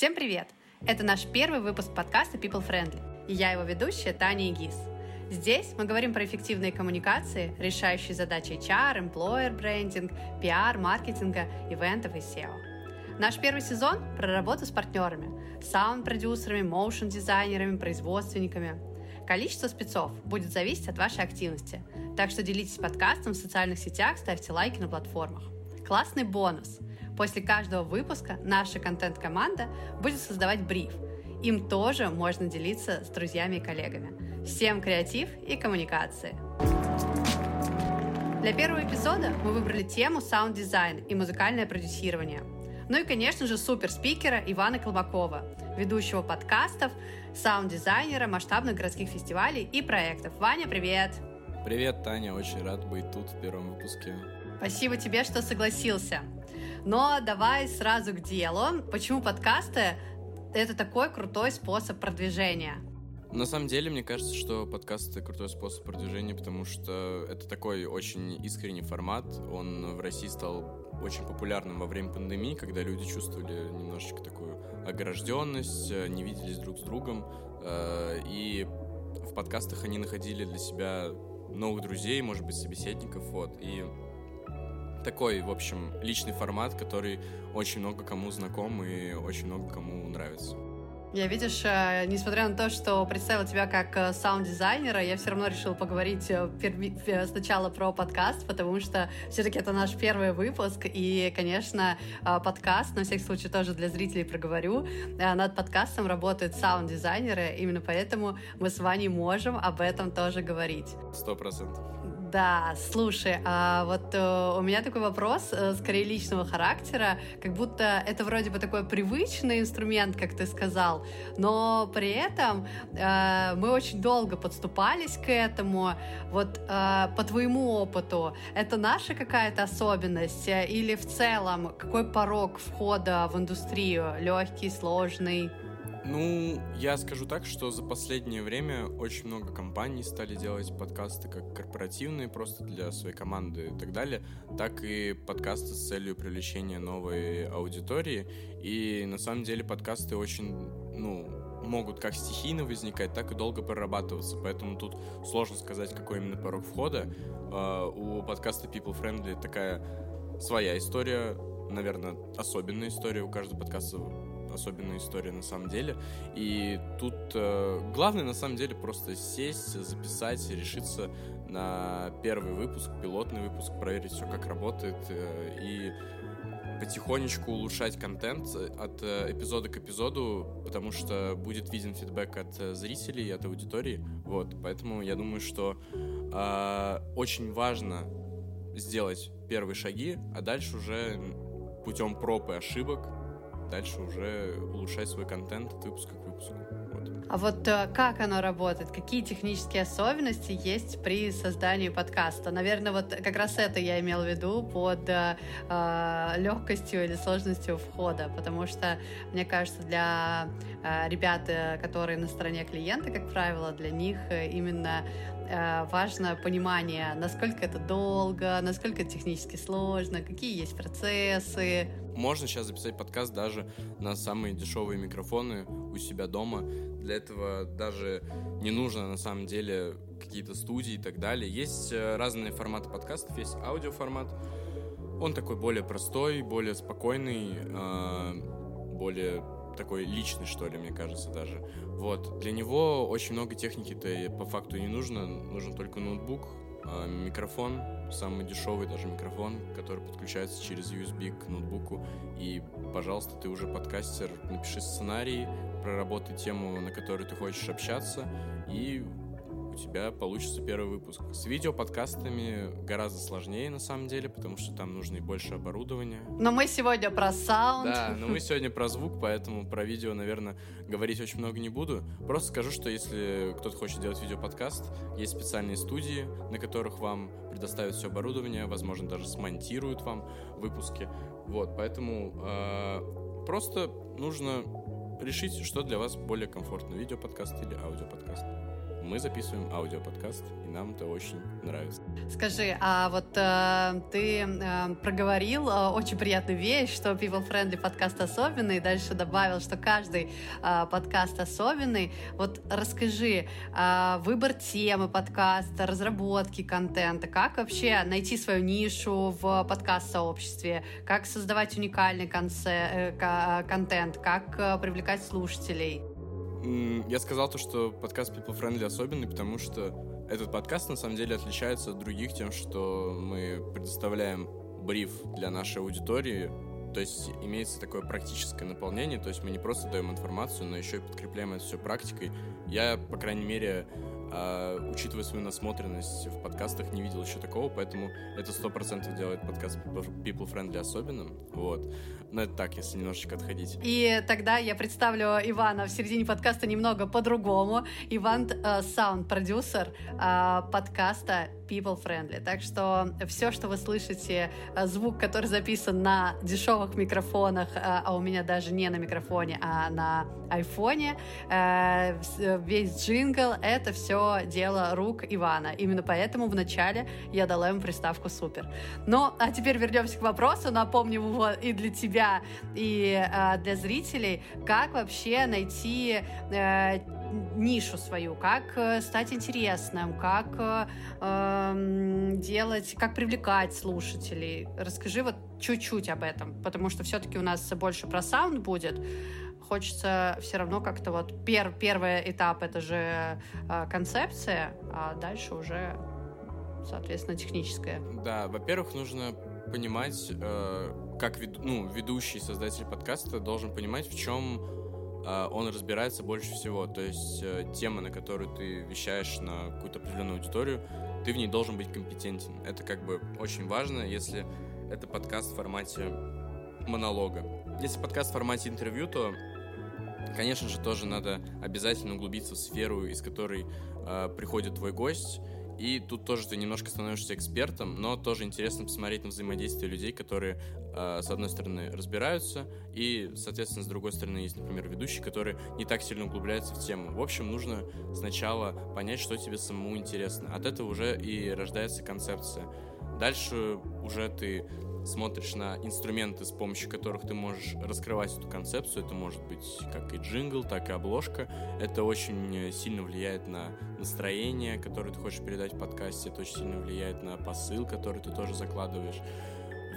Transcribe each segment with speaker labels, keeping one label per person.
Speaker 1: Всем привет! Это наш первый выпуск подкаста People Friendly, и я его ведущая Таня Игис. Здесь мы говорим про эффективные коммуникации, решающие задачи HR, employer брендинг, PR, маркетинга, ивентов и SEO. Наш первый сезон про работу с партнерами, саунд-продюсерами, моушн-дизайнерами, производственниками. Количество спецов будет зависеть от вашей активности, так что делитесь подкастом в социальных сетях, ставьте лайки на платформах. Классный бонус – После каждого выпуска наша контент-команда будет создавать бриф. Им тоже можно делиться с друзьями и коллегами. Всем креатив и коммуникации! Для первого эпизода мы выбрали тему саунд-дизайн и музыкальное продюсирование. Ну и, конечно же, суперспикера Ивана Колбакова, ведущего подкастов, саунд-дизайнера масштабных городских фестивалей и проектов. Ваня, привет!
Speaker 2: Привет, Таня, очень рад быть тут в первом выпуске.
Speaker 1: Спасибо тебе, что согласился. Но давай сразу к делу. Почему подкасты — это такой крутой способ продвижения?
Speaker 2: На самом деле, мне кажется, что подкаст — это крутой способ продвижения, потому что это такой очень искренний формат. Он в России стал очень популярным во время пандемии, когда люди чувствовали немножечко такую огражденность, не виделись друг с другом. Э, и в подкастах они находили для себя новых друзей, может быть, собеседников. Вот. И такой, в общем, личный формат, который очень много кому знаком и очень много кому нравится.
Speaker 1: Я, видишь, э, несмотря на то, что представила тебя как э, саунд-дизайнера, я все равно решила поговорить э, сначала про подкаст, потому что все-таки это наш первый выпуск, и, конечно, подкаст, на всякий случай тоже для зрителей проговорю, над подкастом работают саунд-дизайнеры, именно поэтому мы с Ваней можем об этом тоже говорить.
Speaker 2: Сто процентов.
Speaker 1: Да, слушай, а вот э, у меня такой вопрос, э, скорее личного характера, как будто это вроде бы такой привычный инструмент, как ты сказал, но при этом э, мы очень долго подступались к этому. Вот по твоему опыту, это наша какая-то особенность или в целом какой порог входа в индустрию? Легкий, сложный?
Speaker 2: Ну, я скажу так, что за последнее время очень много компаний стали делать подкасты как корпоративные, просто для своей команды и так далее, так и подкасты с целью привлечения новой аудитории. И на самом деле подкасты очень, ну, могут как стихийно возникать, так и долго прорабатываться. Поэтому тут сложно сказать, какой именно порог входа. А, у подкаста People Friendly такая своя история, наверное, особенная история. У каждого подкаста особенная история на самом деле. И тут э, главное на самом деле просто сесть, записать, решиться на первый выпуск, пилотный выпуск, проверить все, как работает э, и потихонечку улучшать контент от э, эпизода к эпизоду, потому что будет виден фидбэк от э, зрителей, от аудитории. Вот, поэтому я думаю, что э, очень важно сделать первые шаги, а дальше уже путем проб и ошибок дальше уже улучшать свой контент от выпуска к выпуску.
Speaker 1: Вот. А вот э, как оно работает? Какие технические особенности есть при создании подкаста? Наверное, вот как раз это я имел в виду под э, э легкостью или сложностью входа, потому что, мне кажется, для э, ребят, э, которые на стороне клиента, как правило, для них именно важно понимание, насколько это долго, насколько это технически сложно, какие есть процессы.
Speaker 2: Можно сейчас записать подкаст даже на самые дешевые микрофоны у себя дома. Для этого даже не нужно на самом деле какие-то студии и так далее. Есть э, разные форматы подкастов, есть аудиоформат. Он такой более простой, более спокойный, э, более такой личный, что ли, мне кажется, даже. Вот. Для него очень много техники-то по факту не нужно. Нужен только ноутбук, микрофон, самый дешевый даже микрофон, который подключается через USB к ноутбуку. И, пожалуйста, ты уже подкастер, напиши сценарий, проработай тему, на которой ты хочешь общаться, и тебя получится первый выпуск. С видеоподкастами гораздо сложнее, на самом деле, потому что там нужно и больше оборудования.
Speaker 1: Но мы сегодня про саунд.
Speaker 2: Да, но мы сегодня про звук, поэтому про видео, наверное, говорить очень много не буду. Просто скажу, что если кто-то хочет делать видеоподкаст, есть специальные студии, на которых вам предоставят все оборудование, возможно, даже смонтируют вам выпуски. Вот, поэтому э, просто нужно решить, что для вас более комфортно, видеоподкаст или аудиоподкаст. Мы записываем аудиоподкаст, и нам это очень нравится.
Speaker 1: Скажи, а вот э, ты э, проговорил э, очень приятную вещь, что People Friendly подкаст особенный, и дальше добавил, что каждый э, подкаст особенный. Вот расскажи, э, выбор темы подкаста, разработки контента, как вообще найти свою нишу в подкаст-сообществе, как создавать уникальный конце, э, контент, как э, привлекать слушателей?
Speaker 2: Я сказал то, что подкаст People Friendly особенный, потому что этот подкаст на самом деле отличается от других тем, что мы предоставляем бриф для нашей аудитории, то есть имеется такое практическое наполнение, то есть мы не просто даем информацию, но еще и подкрепляем это все практикой. Я, по крайней мере, а, учитывая свою насмотренность в подкастах, не видел еще такого, поэтому это сто процентов делает подкаст People Friendly особенным. Вот. Но это так, если немножечко отходить.
Speaker 1: И тогда я представлю Ивана в середине подкаста немного по-другому. Иван э, саунд-продюсер э, подкаста people friendly. Так что все, что вы слышите, э, звук, который записан на дешевых микрофонах, э, а у меня даже не на микрофоне, а на айфоне, весь джингл, это все дело рук Ивана. Именно поэтому вначале я дала ему приставку супер. Ну, а теперь вернемся к вопросу. Напомню его и для тебя, и для зрителей, как вообще найти нишу свою, как э, стать интересным, как э, эм, делать, как привлекать слушателей. Расскажи вот чуть-чуть об этом, потому что все-таки у нас больше про саунд будет. Хочется все равно как-то вот пер, первый этап это же э, концепция, а дальше уже, соответственно, техническая.
Speaker 2: Да, во-первых, нужно понимать, э, как вед, ну, ведущий создатель подкаста должен понимать, в чем а, он разбирается больше всего. То есть э, тема, на которую ты вещаешь на какую-то определенную аудиторию, ты в ней должен быть компетентен. Это как бы очень важно, если это подкаст в формате монолога. Если подкаст в формате интервью, то, конечно же, тоже надо обязательно углубиться в сферу, из которой э, приходит твой гость, и тут тоже ты немножко становишься экспертом, но тоже интересно посмотреть на взаимодействие людей, которые, э, с одной стороны, разбираются, и, соответственно, с другой стороны, есть, например, ведущие, которые не так сильно углубляются в тему. В общем, нужно сначала понять, что тебе самому интересно. От этого уже и рождается концепция. Дальше уже ты смотришь на инструменты, с помощью которых ты можешь раскрывать эту концепцию. Это может быть как и джингл, так и обложка. Это очень сильно влияет на настроение, которое ты хочешь передать в подкасте. Это очень сильно влияет на посыл, который ты тоже закладываешь.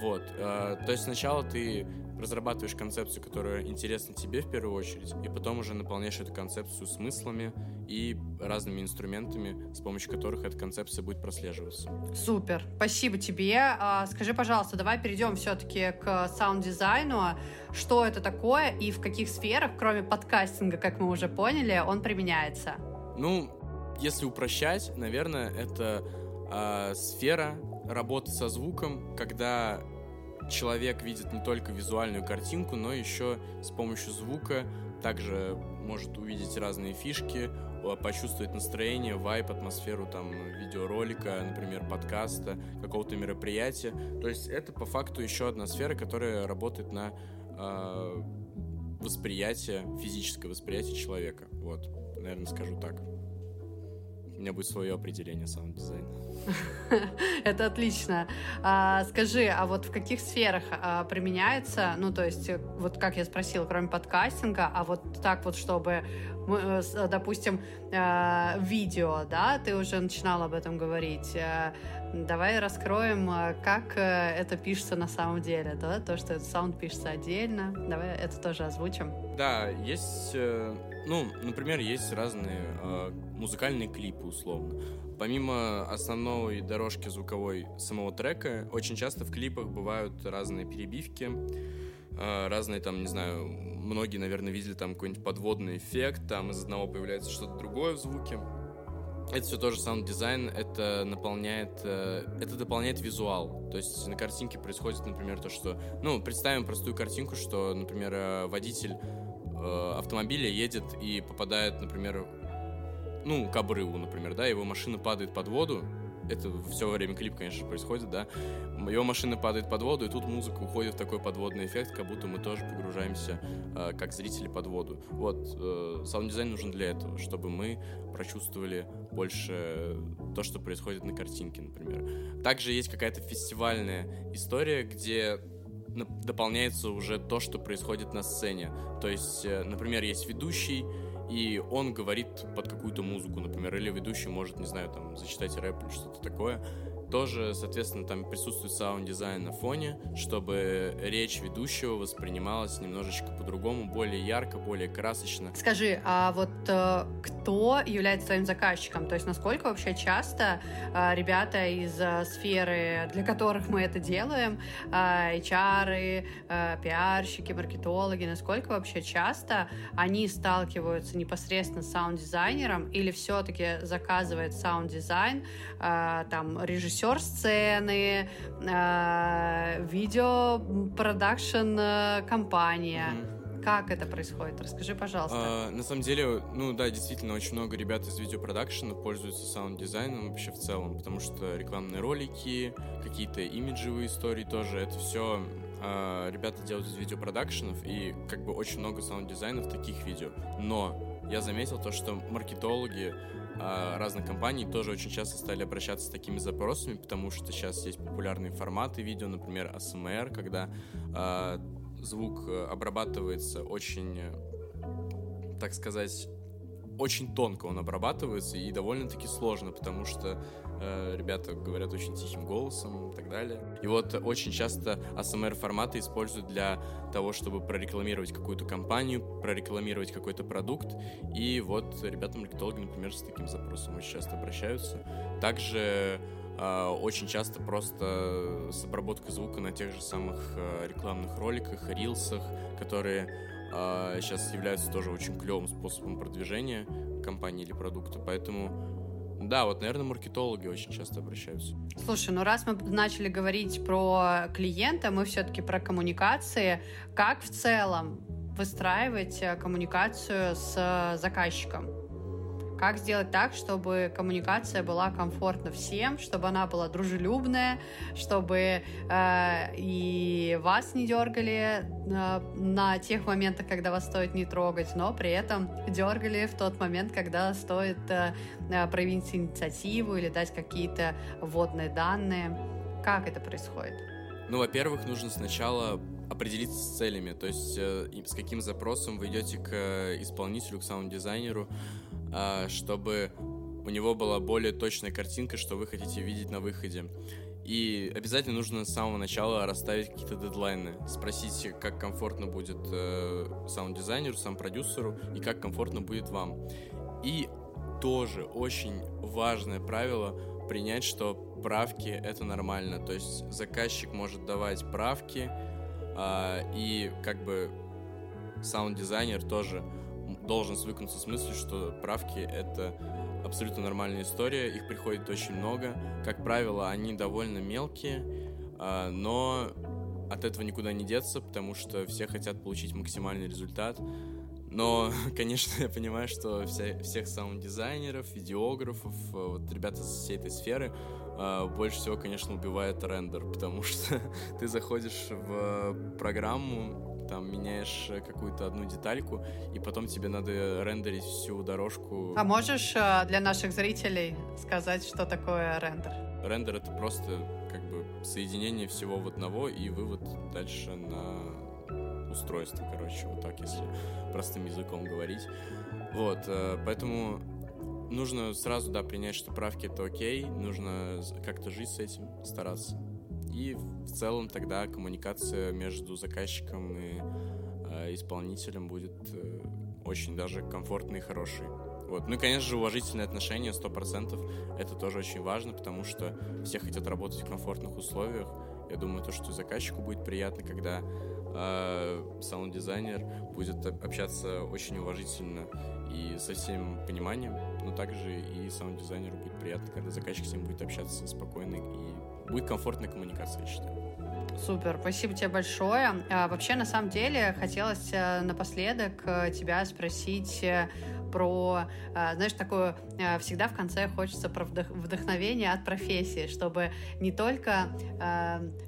Speaker 2: Вот. Э, то есть сначала ты разрабатываешь концепцию, которая интересна тебе в первую очередь, и потом уже наполняешь эту концепцию смыслами и разными инструментами, с помощью которых эта концепция будет прослеживаться.
Speaker 1: Супер, спасибо тебе. А, скажи, пожалуйста, давай перейдем все-таки к саунд-дизайну. Что это такое и в каких сферах, кроме подкастинга, как мы уже поняли, он применяется?
Speaker 2: Ну, если упрощать, наверное, это э, сфера работы со звуком, когда человек видит не только визуальную картинку, но еще с помощью звука также может увидеть разные фишки, почувствовать настроение, вайб, атмосферу там видеоролика, например, подкаста, какого-то мероприятия. То есть это по факту еще одна сфера, которая работает на э, восприятие, физическое восприятие человека. Вот, наверное, скажу так. У меня будет свое определение саунд-дизайна.
Speaker 1: Это отлично. А, скажи, а вот в каких сферах а, применяется, ну, то есть, вот как я спросила, кроме подкастинга, а вот так вот, чтобы, допустим, а, видео, да, ты уже начинал об этом говорить, Давай раскроем, как э, это пишется на самом деле, да? То, что этот саунд пишется отдельно. Давай это тоже озвучим.
Speaker 2: Да, есть, э, ну, например, есть разные э, музыкальные клипы, условно. Помимо основной дорожки звуковой самого трека, очень часто в клипах бывают разные перебивки, э, разные там, не знаю, многие, наверное, видели там какой-нибудь подводный эффект, там из одного появляется что-то другое в звуке. Это все тоже саунд-дизайн, это наполняет, э, это дополняет визуал. То есть на картинке происходит, например, то, что... Ну, представим простую картинку, что, например, э, водитель э, автомобиля едет и попадает, например, ну, к обрыву, например, да, его машина падает под воду, это все во время клипа, конечно, происходит, да, его машина падает под воду, и тут музыка уходит в такой подводный эффект, как будто мы тоже погружаемся, э, как зрители, под воду. Вот, э, саунд-дизайн нужен для этого, чтобы мы прочувствовали больше то, что происходит на картинке, например. Также есть какая-то фестивальная история, где дополняется уже то, что происходит на сцене. То есть, э, например, есть ведущий, и он говорит под какую-то музыку, например, или ведущий может, не знаю, там, зачитать рэп или что-то такое. Тоже, соответственно, там присутствует саунд-дизайн на фоне, чтобы речь ведущего воспринималась немножечко по-другому, более ярко, более красочно.
Speaker 1: Скажи, а вот э, кто является твоим заказчиком? То есть насколько вообще часто э, ребята из э, сферы, для которых мы это делаем, э, HR, э, пиарщики, маркетологи, насколько вообще часто они сталкиваются непосредственно с саунд-дизайнером или все-таки заказывает саунд-дизайн э, там режиссер режиссер сцены, э, видео продакшн э, компания. Mm-hmm. Как это происходит? Расскажи, пожалуйста.
Speaker 2: А, на самом деле, ну да, действительно, очень много ребят из видеопродакшена пользуются саунд-дизайном вообще в целом, потому что рекламные ролики, какие-то имиджевые истории тоже, это все а, ребята делают из видеопродакшенов, и как бы очень много саунд-дизайнов таких видео. Но я заметил то, что маркетологи разных компаний тоже очень часто стали обращаться с такими запросами, потому что сейчас есть популярные форматы видео, например, ASMR, когда э, звук обрабатывается очень, так сказать, очень тонко он обрабатывается и довольно-таки сложно, потому что э, ребята говорят очень тихим голосом и так далее. И вот очень часто ASMR форматы используют для того, чтобы прорекламировать какую-то компанию, прорекламировать какой-то продукт. И вот ребята-маркетологи, например, с таким запросом очень часто обращаются. Также э, очень часто просто с обработкой звука на тех же самых э, рекламных роликах, рилсах, которые а, сейчас являются тоже очень клевым способом продвижения компании или продукта. Поэтому да, вот, наверное, маркетологи очень часто обращаются.
Speaker 1: Слушай, ну раз мы начали говорить про клиента, мы все-таки про коммуникации. Как в целом выстраивать э, коммуникацию с э, заказчиком? Как сделать так, чтобы коммуникация была комфортна всем, чтобы она была дружелюбная, чтобы э, и вас не дергали э, на тех моментах, когда вас стоит не трогать, но при этом дергали в тот момент, когда стоит э, э проявить инициативу или дать какие-то вводные данные. Как это происходит?
Speaker 2: Ну, во-первых, нужно сначала определиться с целями, то есть э, с каким запросом вы идете к э, исполнителю, к самому дизайнеру, чтобы у него была более точная картинка, что вы хотите видеть на выходе. И обязательно нужно с самого начала расставить какие-то дедлайны, спросить, как комфортно будет э, саунд-дизайнеру, сам продюсеру и как комфортно будет вам. И тоже очень важное правило принять, что правки это нормально. То есть заказчик может давать правки, э, и как бы саунд-дизайнер тоже должен свыкнуться с мыслью, что правки — это абсолютно нормальная история, их приходит очень много. Как правило, они довольно мелкие, а, но от этого никуда не деться, потому что все хотят получить максимальный результат. Но, конечно, я понимаю, что вся, всех саунд-дизайнеров, видеографов, вот ребята из всей этой сферы а, больше всего, конечно, убивает рендер, потому что ты заходишь в программу, там меняешь э, какую-то одну детальку, и потом тебе надо рендерить всю дорожку.
Speaker 1: А можешь э, для наших зрителей сказать, что такое рендер?
Speaker 2: Рендер — это просто как бы соединение всего в одного и вывод дальше на устройство, короче, вот так, если простым языком говорить. Вот, э, поэтому нужно сразу, да, принять, что правки — это окей, нужно как-то жить с этим, стараться. И в целом тогда коммуникация между заказчиком и э, исполнителем будет э, очень даже комфортной и хорошей. Вот. Ну и, конечно же, уважительные отношения 100%. Это тоже очень важно, потому что все хотят работать в комфортных условиях. Я думаю, то, что заказчику будет приятно, когда э, саунд-дизайнер будет общаться очень уважительно и со всем пониманием, но также и саунд-дизайнеру будет приятно, когда заказчик с ним будет общаться спокойно и будет комфортная коммуникация, я считаю.
Speaker 1: Супер, спасибо тебе большое. А, вообще, на самом деле, хотелось э, напоследок э, тебя спросить про, э, знаешь, такое всегда в конце хочется про вдохновение от профессии, чтобы не только,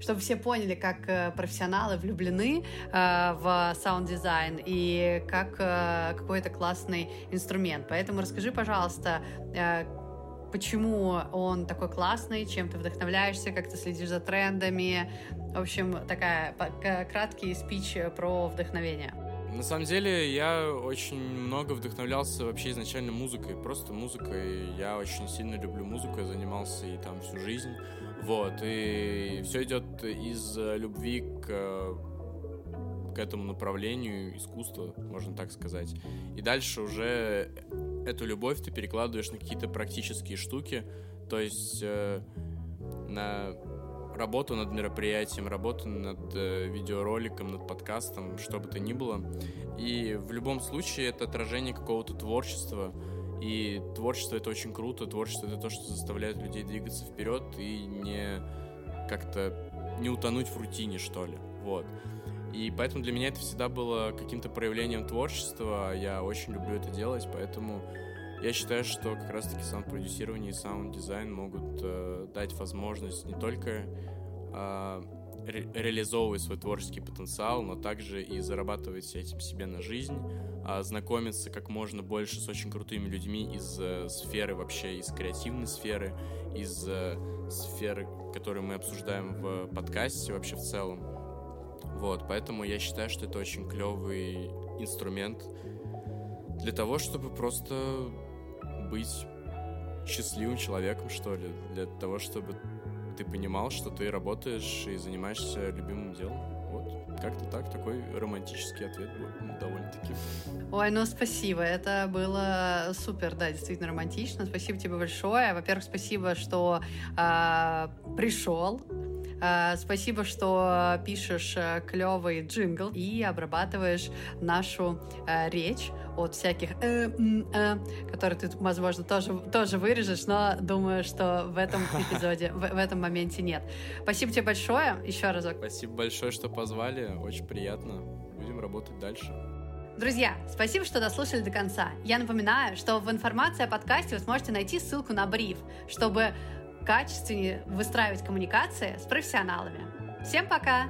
Speaker 1: чтобы все поняли, как профессионалы влюблены в саунд-дизайн и как какой-то классный инструмент. Поэтому расскажи, пожалуйста, почему он такой классный, чем ты вдохновляешься, как ты следишь за трендами. В общем, такая краткий спич про вдохновение.
Speaker 2: На самом деле, я очень много вдохновлялся вообще изначально музыкой, просто музыкой. Я очень сильно люблю музыку, я занимался и там всю жизнь. Вот, и все идет из любви к к этому направлению искусства, можно так сказать. И дальше уже эту любовь ты перекладываешь на какие-то практические штуки, то есть э, на работу над мероприятием, работу над э, видеороликом, над подкастом, что бы то ни было. И в любом случае это отражение какого-то творчества. И творчество это очень круто, творчество это то, что заставляет людей двигаться вперед и не как-то не утонуть в рутине, что ли. Вот. И поэтому для меня это всегда было каким-то проявлением творчества. Я очень люблю это делать, поэтому я считаю, что как раз-таки саунд-продюсирование и саунд-дизайн могут э, дать возможность не только э, ре- реализовывать свой творческий потенциал, но также и зарабатывать этим себе на жизнь, э, знакомиться как можно больше с очень крутыми людьми из э, сферы вообще, из креативной сферы, из э, сферы, которые мы обсуждаем в подкасте вообще в целом. Вот, поэтому я считаю, что это очень клевый инструмент для того, чтобы просто быть счастливым человеком, что ли, для того, чтобы ты понимал, что ты работаешь и занимаешься любимым делом. Вот, как-то так, такой романтический ответ был ну, довольно-таки.
Speaker 1: Ой, ну спасибо, это было супер, да, действительно романтично. Спасибо тебе большое. Во-первых, спасибо, что э, пришел, Э, спасибо, что пишешь э, клевый джингл и обрабатываешь нашу э, речь от всяких э, э, которые ты, возможно, тоже, тоже вырежешь, но думаю, что в этом эпизоде, в, в этом моменте нет. Спасибо тебе большое, еще разок.
Speaker 2: Спасибо большое, что позвали, очень приятно. Будем работать дальше.
Speaker 1: Друзья, спасибо, что дослушали до конца. Я напоминаю, что в информации о подкасте вы сможете найти ссылку на бриф, чтобы качественнее выстраивать коммуникации с профессионалами. Всем пока!